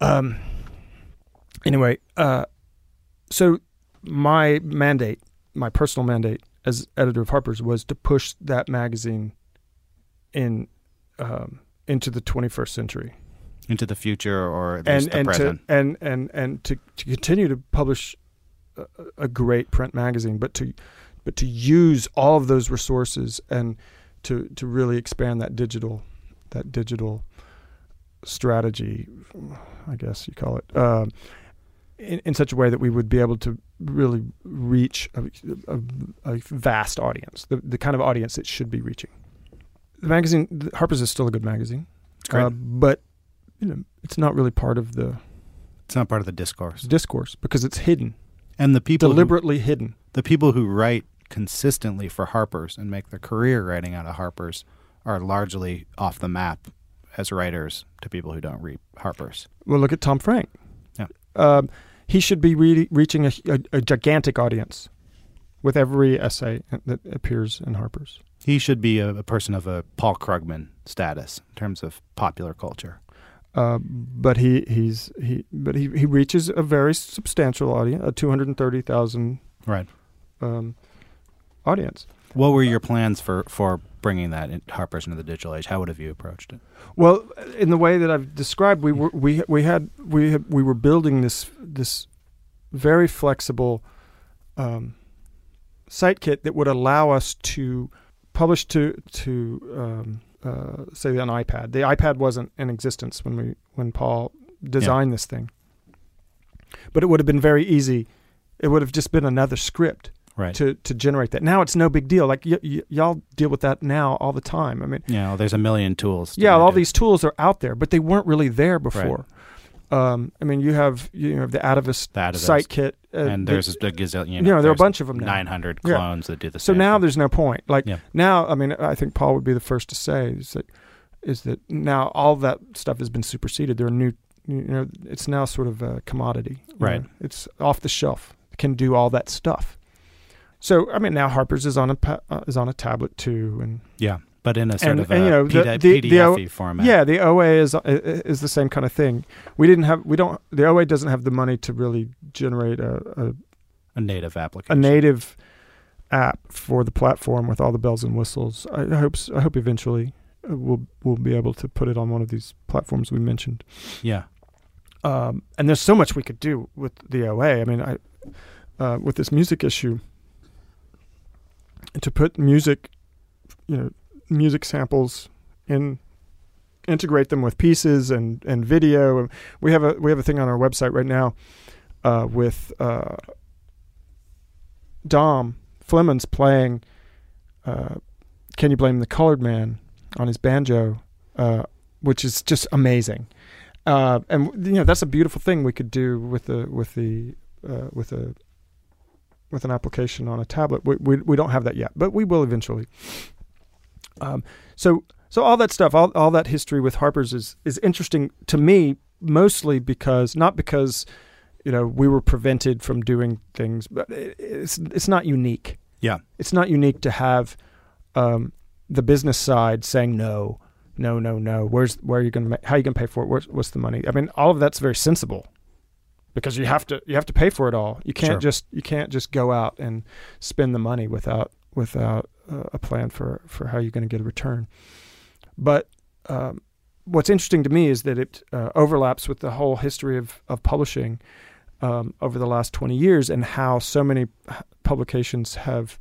Um. Anyway, uh, so my mandate, my personal mandate as editor of Harper's, was to push that magazine in um, into the 21st century Into the future or at least and the and present. to and and and to, to continue to publish a, a great print magazine, but to but to use all of those resources and to to really expand that digital that digital strategy, I guess you call it, um, in, in such a way that we would be able to really reach a, a, a vast audience, the the kind of audience it should be reaching. The magazine, Harper's, is still a good magazine, It's great. uh, but you know, it's not really part of the it's not part of the discourse. discourse because it's hidden, And the people who, deliberately hidden. the people who write consistently for Harper's and make their career writing out of Harper's are largely off the map as writers to people who don't read Harper's. Well, look at Tom Frank. Yeah. Um, he should be re- reaching a, a, a gigantic audience with every essay that appears in Harper's. He should be a, a person of a Paul Krugman status in terms of popular culture. Uh, but he he's he but he, he reaches a very substantial audience, a two hundred and thirty thousand Right. um, audience. What were your plans for, for bringing that in Harper's into the digital age? How would have you approached it? Well, in the way that I've described, we were we we had we had, we were building this this very flexible um, site kit that would allow us to publish to to um, uh, say on iPad. The iPad wasn't in existence when we when Paul designed this thing, but it would have been very easy. It would have just been another script Right. to to generate that. Now it's no big deal. Like y- y- y'all deal with that now all the time. I mean, you know, there's a million tools. to yeah, all it. these tools are out there, but they weren't really there before. Um, I mean, you have you know the Atavist, The Atavist. site kit, uh, and there's a gazillion. You you know, know, there are a bunch of them. 900 Yeah. clones that do the same. So now thing. there's no point. Like Yeah. now, I mean, I think Paul would be the first to say is that is that now all that stuff has been superseded. There are new, you know, it's now sort of a commodity. Right. know. It's off the shelf. Can do all that stuff. So I mean, now Harper's is on a uh, is on a tablet too, and yeah, but in a sort And- of and, a you know, the- PD- the- the PDF-y O- format. yeah, the OA is uh, is the same kind of thing. We didn't have we don't the OA doesn't have the money to really generate a, a a native a native app for the platform with all the bells and whistles. I I hope I hope eventually uh, we'll we'll be able to put it on one of these platforms we mentioned. Yeah, Um, and there's so much we could do with the OA. I mean, I uh, with this music issue to put music, you know, music samples in integrate them with pieces and and video. We have a we have a thing on our website right now uh, with uh, Dom Flemons playing uh, "Can You Blame the Colored Man" on his banjo, uh, which is just amazing. Uh, and you know that's a beautiful thing we could do with the with the uh, with a with an application on a tablet. We, we we don't have that yet, but we will eventually. Um, so so all that stuff, all all that history with Harper's is is interesting to me mostly because not because you know we were prevented from doing things, but it, it's it's not unique. Yeah. it's not unique to have um, the business side saying no, no, no, no. Where's where are you going to how are you going to pay for it? Where's, what's the money? I mean, all of that's very sensible because you have to you have to pay for it all. You can't Sure. just you can't just go out and spend the money without without uh, a plan for for how you're going to get a return. But um, what's interesting to me is that it uh, overlaps with the whole history of of publishing um, over the last 20 years and how so many publications have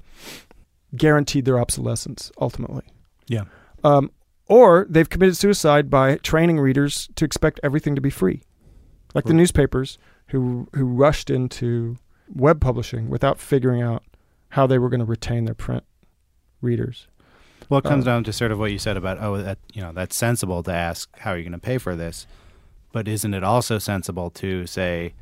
guaranteed their obsolescence ultimately. Yeah. Um, or they've committed suicide by training readers to expect everything to be free, like the newspapers who who rushed into web publishing without figuring out how they were going to retain their print readers. Well, it comes Uh, down to sort of what you said about oh, that you know that's sensible to ask how are you going to pay for this, but isn't it also sensible to say,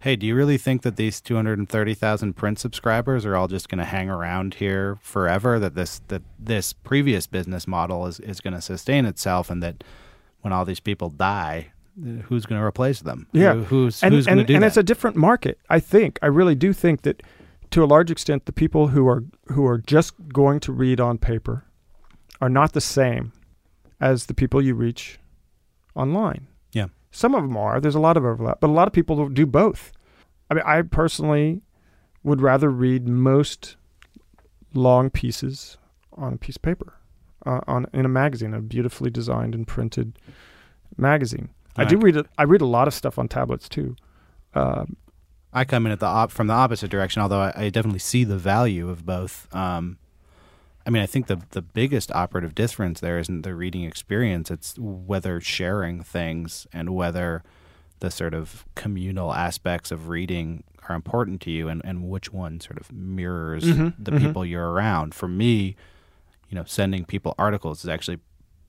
hey, do you really think that these two hundred and thirty thousand print subscribers are all just going to hang around here forever? That this that this previous business model is is going to sustain itself, and that when all these people die, who's going to replace them? Yeah. Who- who's and who's going to do and that? And it's a different market. I think I really do think that to a large extent the people who are who are just going to read on paper are not the same as the people you reach online. Yeah. Some of them are. There's a lot of overlap, but a lot of people do both. I mean, I personally would rather read most long pieces on a piece of paper, uh, on in a magazine, a beautifully designed and printed magazine. I do read. A, I read a lot of stuff on tablets too. Um, I come in at the op- from the opposite direction, although I, I definitely see the value of both. Um, I mean, I think the the biggest operative difference there isn't the reading experience; it's whether sharing things and whether the sort of communal aspects of reading are important to you, and, and which one sort of mirrors Mhm, the mhm. people you're around. For me, you know, sending people articles is actually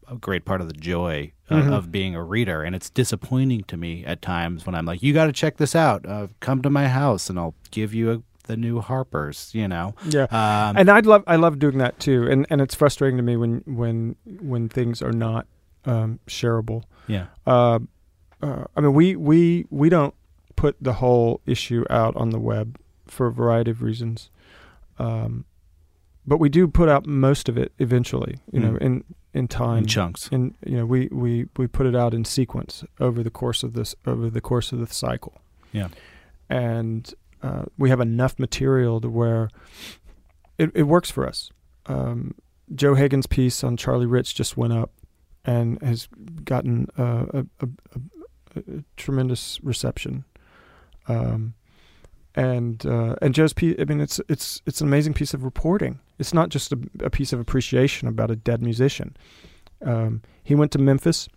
a great part of the joy of, Mhm. of being a reader, and it's disappointing to me at times when I'm like, "You got to check this out. Uh, come to my house, and I'll give you a, the new Harper's." You know, yeah, um, and I'd love. I love doing that too. And and it's frustrating to me when when when things are not um, shareable. yeah, Uh, uh, I mean, we we we don't put the whole issue out on the web for a variety of reasons, um, but we do put out most of it eventually. You know, Mm. In time. in chunks. and you know we, we we put it out in sequence over the course of this over the course of the cycle Yeah. and uh, we have enough material to where it, it works for us um, joe hagan's piece on charlie rich just went up and has gotten uh, a, a, a, a tremendous reception um, and uh, and Joe's piece. I mean, it's it's it's an amazing piece of reporting. It's not just a, a piece of appreciation about a dead musician. Um, he went to Memphis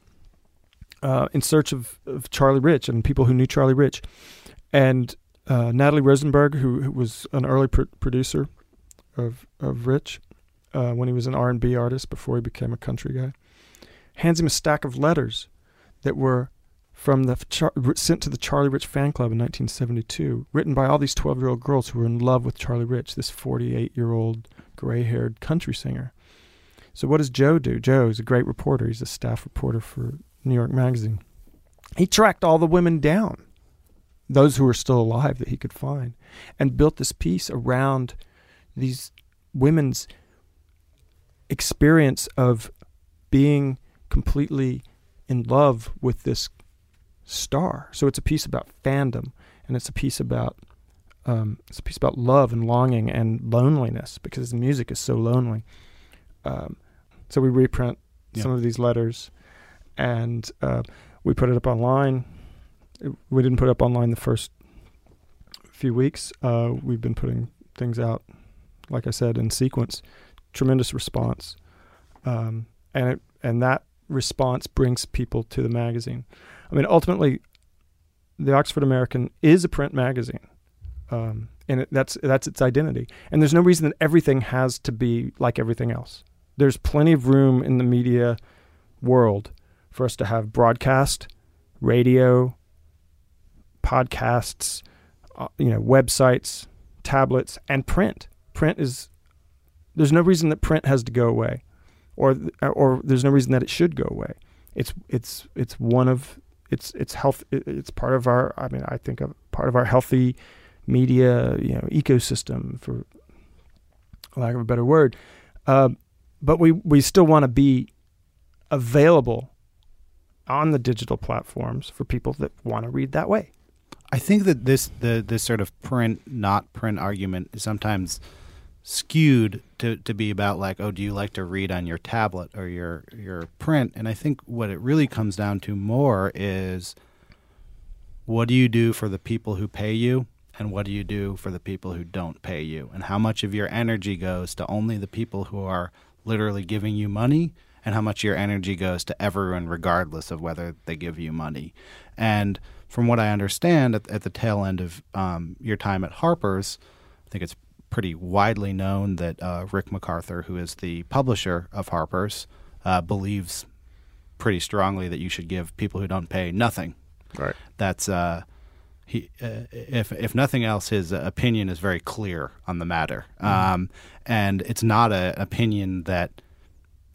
uh, in search of, of Charlie Rich and people who knew Charlie Rich, and uh, Natalie Rosenberg, who, who was an early pr- producer of of Rich uh, when he was an R and B artist before he became a country guy, hands him a stack of letters that were from the Char- sent to the Charlie Rich fan club in 1972, written by all these 12 year old girls who were in love with Charlie Rich, this 48 year old gray haired country singer. So what does Joe do? Joe is a great reporter. He's a staff reporter for New York Magazine. He tracked all the women down, those who were still alive that he could find, and built this piece around these women's experience of being completely in love with this star. So it's a piece about fandom, and it's a piece about um, it's a piece about love and longing and loneliness because the music is so lonely. Um, so we reprint Yeah. some of these letters, and uh, we put it up online. It- we didn't put it up online the first few weeks. Uh, we've been putting things out, like I said, in sequence. Tremendous response, um, and it, and that response brings people to the magazine. I mean, ultimately, the Oxford American is a print magazine, um, and it, that's that's its identity. And there's no reason that everything has to be like everything else. There's plenty of room in the media world for us to have broadcast, radio, podcasts, uh, you know, websites, tablets, and print. Print is there's no reason that print has to go away, or or there's no reason that it should go away. It's it's it's one of it's it's health it's part of our I mean I think of part of our healthy media you know ecosystem for lack of a better word. Uh, but we we still want to be available on the digital platforms for people that want to read that way. I think that this the this sort of print not print argument is sometimes skewed to, to be about like oh do you like to read on your tablet or your your print? And I think what it really comes down to more is what do you do for the people who pay you and what do you do for the people who don't pay you? And how much of your energy goes to only the people who are literally giving you money and how much your energy goes to everyone regardless of whether they give you money. And from what I understand at, at the tail end of um, your time at Harper's, I think it's pretty widely known that uh, Rick MacArthur, who is the publisher of Harper's, uh, believes pretty strongly that you should give people who don't pay nothing. Right. That's uh, he. Uh, if if nothing else, his opinion is very clear on the matter, um, and it's not an opinion that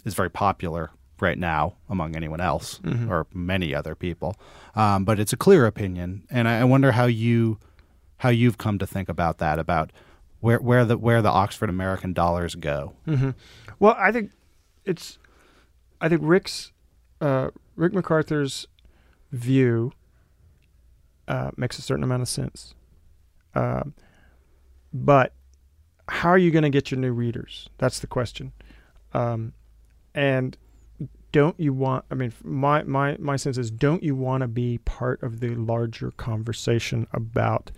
is very popular right now among anyone else Mm-hmm. or many other people. Um, but it's a clear opinion, and I, I wonder how you how you've come to think about that about where where the where the Oxford American dollars go. Mm-hmm. Well, I think it's. I think Rick's, uh, Rick MacArthur's view uh, makes a certain amount of sense. Um, but how are you going to get your new readers? That's the question. Um, and don't you want? I mean, my my my sense is, don't you want to be part of the larger conversation about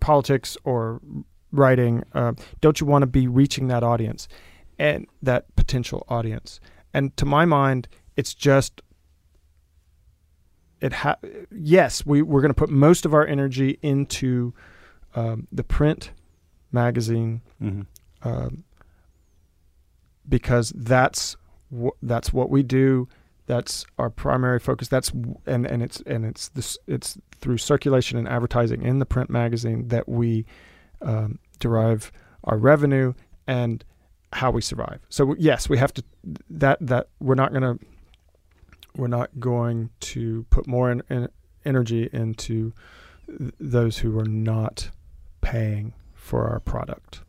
politics or writing? Uh, don't you want to be reaching that audience and that potential audience? And to my mind, it's just it. Ha- yes, we we're going to put most of our energy into um, the print magazine Mm-hmm. um, because that's wh- that's what we do. That's our primary focus. That's and and it's and it's this it's through circulation and advertising in the print magazine that we um, derive our revenue and how we survive. So yes, we have to that that we're not going to we're not going to put more in, in energy into th- those who are not paying for our product.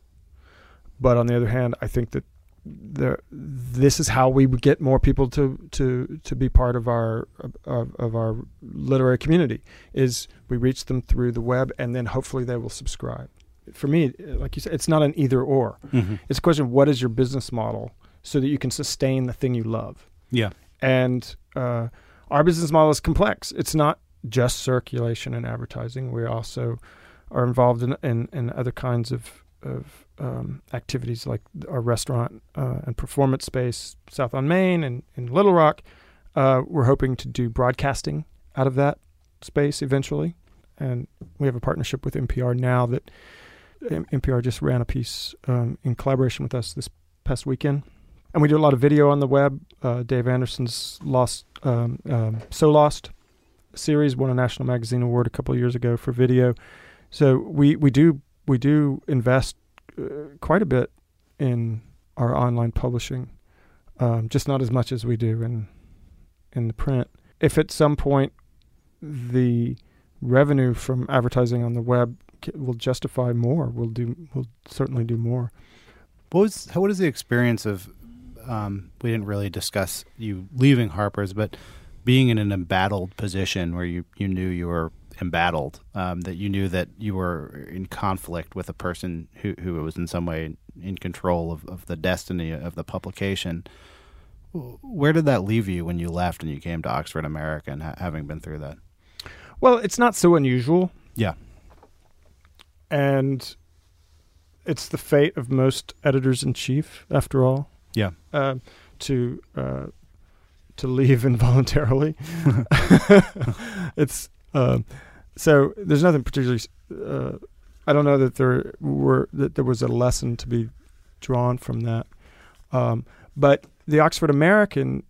But on the other hand, I think that there, this is how we get more people to to to be part of our of, of our literary community. Is we reach them through the web, and then hopefully they will subscribe. For me, like you said, it's not an either or. Mm-hmm. It's a question of what is your business model so that you can sustain the thing you love. Yeah. And uh, our business model is complex. It's not just circulation and advertising. We also are involved in in, in other kinds of of um, activities like our restaurant uh, and performance space south on Main and in Little Rock. Uh, we're hoping to do broadcasting out of that space eventually, and we have a partnership with NPR now that NPR just ran a piece um, in collaboration with us this past weekend, and we do a lot of video on the web. Uh, Dave Anderson's Lost, um, um, So Lost series won a National Magazine Award a couple years ago for video. So we we do we do invest uh, quite a bit in our online publishing, um, just not as much as we do in in the print. If at some point the revenue from advertising on the web will justify more, we'll do we'll certainly do more. What was how, what is the experience of? Um, we didn't really discuss you leaving Harper's, but being in an embattled position where you you knew you were embattled, um, that you knew that you were in conflict with a person who who was in some way in control of, of the destiny of the publication. Where did that leave you when you left and you came to Oxford American, ha- having been through that? Well, it's not so unusual. Yeah. And it's the fate of most editors in chief, after all. Yeah. Uh, to uh, to leave involuntarily. it's um, so there's nothing particularly. Uh, I don't know that there were that there was a lesson to be drawn from that, um, but the Oxford American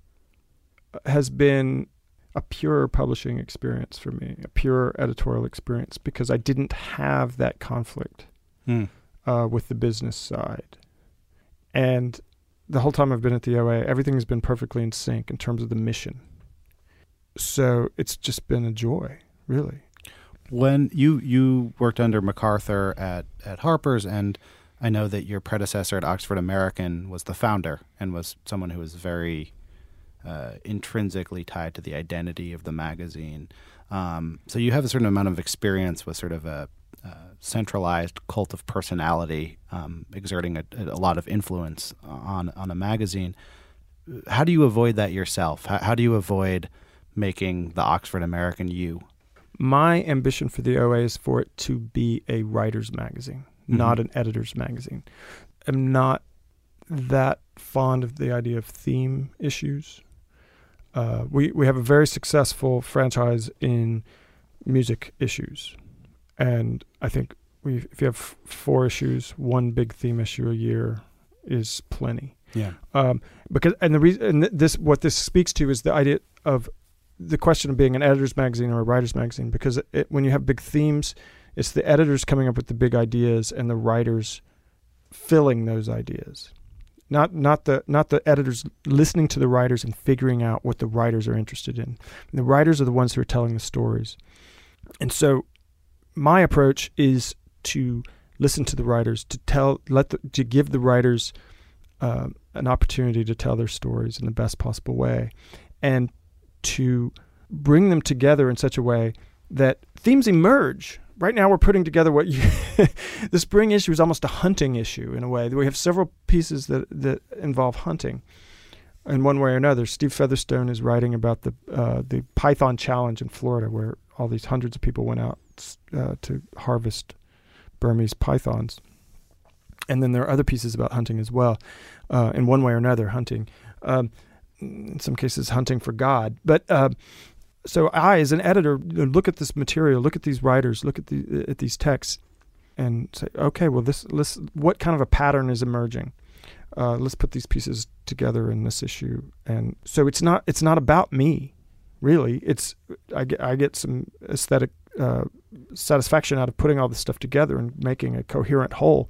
has been a pure publishing experience for me, a pure editorial experience because I didn't have that conflict Hmm. uh, with the business side. And the whole time I've been at the OA, everything has been perfectly in sync in terms of the mission. So it's just been a joy, really. When you you worked under MacArthur at at Harper's, and I know that your predecessor at Oxford American was the founder and was someone who was very uh, intrinsically tied to the identity of the magazine. Um, so you have a certain amount of experience with sort of a uh, centralized cult of personality um, exerting a, a lot of influence on on a magazine. How do you avoid that yourself? How, how do you avoid making the Oxford American you? My ambition for the OA is for it to be a writer's magazine, not an editor's magazine. I'm not that fond of the idea of theme issues. Uh, we we have a very successful franchise in music issues, and I think we if you have four issues, one big theme issue a year is plenty. Yeah. Um, because and the reason and this what this speaks to is the idea of the question of being an editor's magazine or a writer's magazine. Because it, it, when you have big themes, it's the editors coming up with the big ideas and the writers filling those ideas. Not not the not the editors listening to the writers and figuring out what the writers are interested in. The writers are the ones who are telling the stories. And so my approach is to listen to the writers, to tell let the, to give the writers uh, an opportunity to tell their stories in the best possible way, and to bring them together in such a way that themes emerge. Right now, we're putting together what you. the spring issue is almost a hunting issue in a way. We have several pieces that that involve hunting, in one way or another. Steve Featherstone is writing about the uh, the Python Challenge in Florida, where all these hundreds of people went out uh, to harvest Burmese pythons. And then there are other pieces about hunting as well, uh, in one way or another, hunting. Um, in some cases, hunting for God. But uh, so I, as an editor, look at this material, look at these writers, look at the at these texts, and say, okay, well, this, this what kind of a pattern is emerging? Uh, let's put these pieces together in this issue. And so it's not it's not about me, really. It's I get I get some aesthetic uh, satisfaction out of putting all this stuff together and making a coherent whole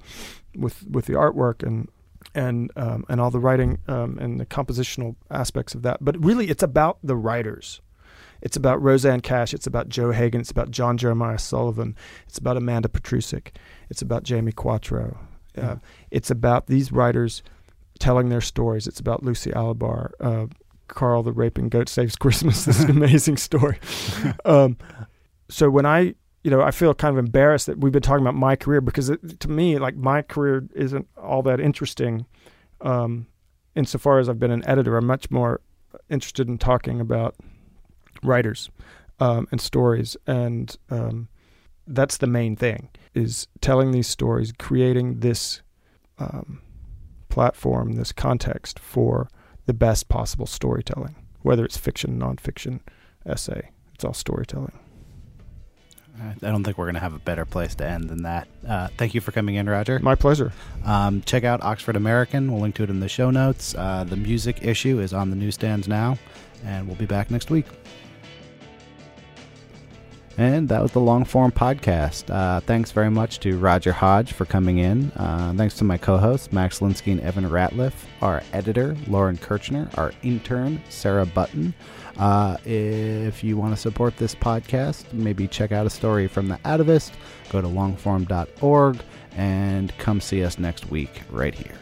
with with the artwork and and um, and all the writing um, and the compositional aspects of that. But really, it's about the writers. It's about Rosanne Cash. It's about Joe Hagan. It's about John Jeremiah Sullivan. It's about Amanda Petrusich. It's about Jamie Quatro. Uh, it's about these writers telling their stories. It's about Lucy Alibar, uh, Carl the Raping Goat Saves Christmas. This is an amazing story. um, so when I, you know, I feel kind of embarrassed that we've been talking about my career because it, to me, like my career isn't all that interesting. Um, insofar as I've been an editor, I'm much more interested in talking about writers um, and stories, and um, that's the main thing. is telling these stories, creating this um, platform, this context for the best possible storytelling, whether it's fiction, nonfiction, essay. It's all storytelling. I don't think we're going to have a better place to end than that. Uh, thank you for coming in, Roger. My pleasure. Um, check out Oxford American. We'll link to it in the show notes. Uh, the music issue is on the newsstands now, and we'll be back next week. And that was the long form podcast. Uh, thanks very much to Roger Hodge for coming in. Uh, thanks to my co hosts, Max Linsky and Evan Ratliff, our editor, Lauren Kirchner, our intern, Sarah Button. Uh, if you want to support this podcast, maybe check out a story from The Atavist, go to longform.org, and come see us next week right here.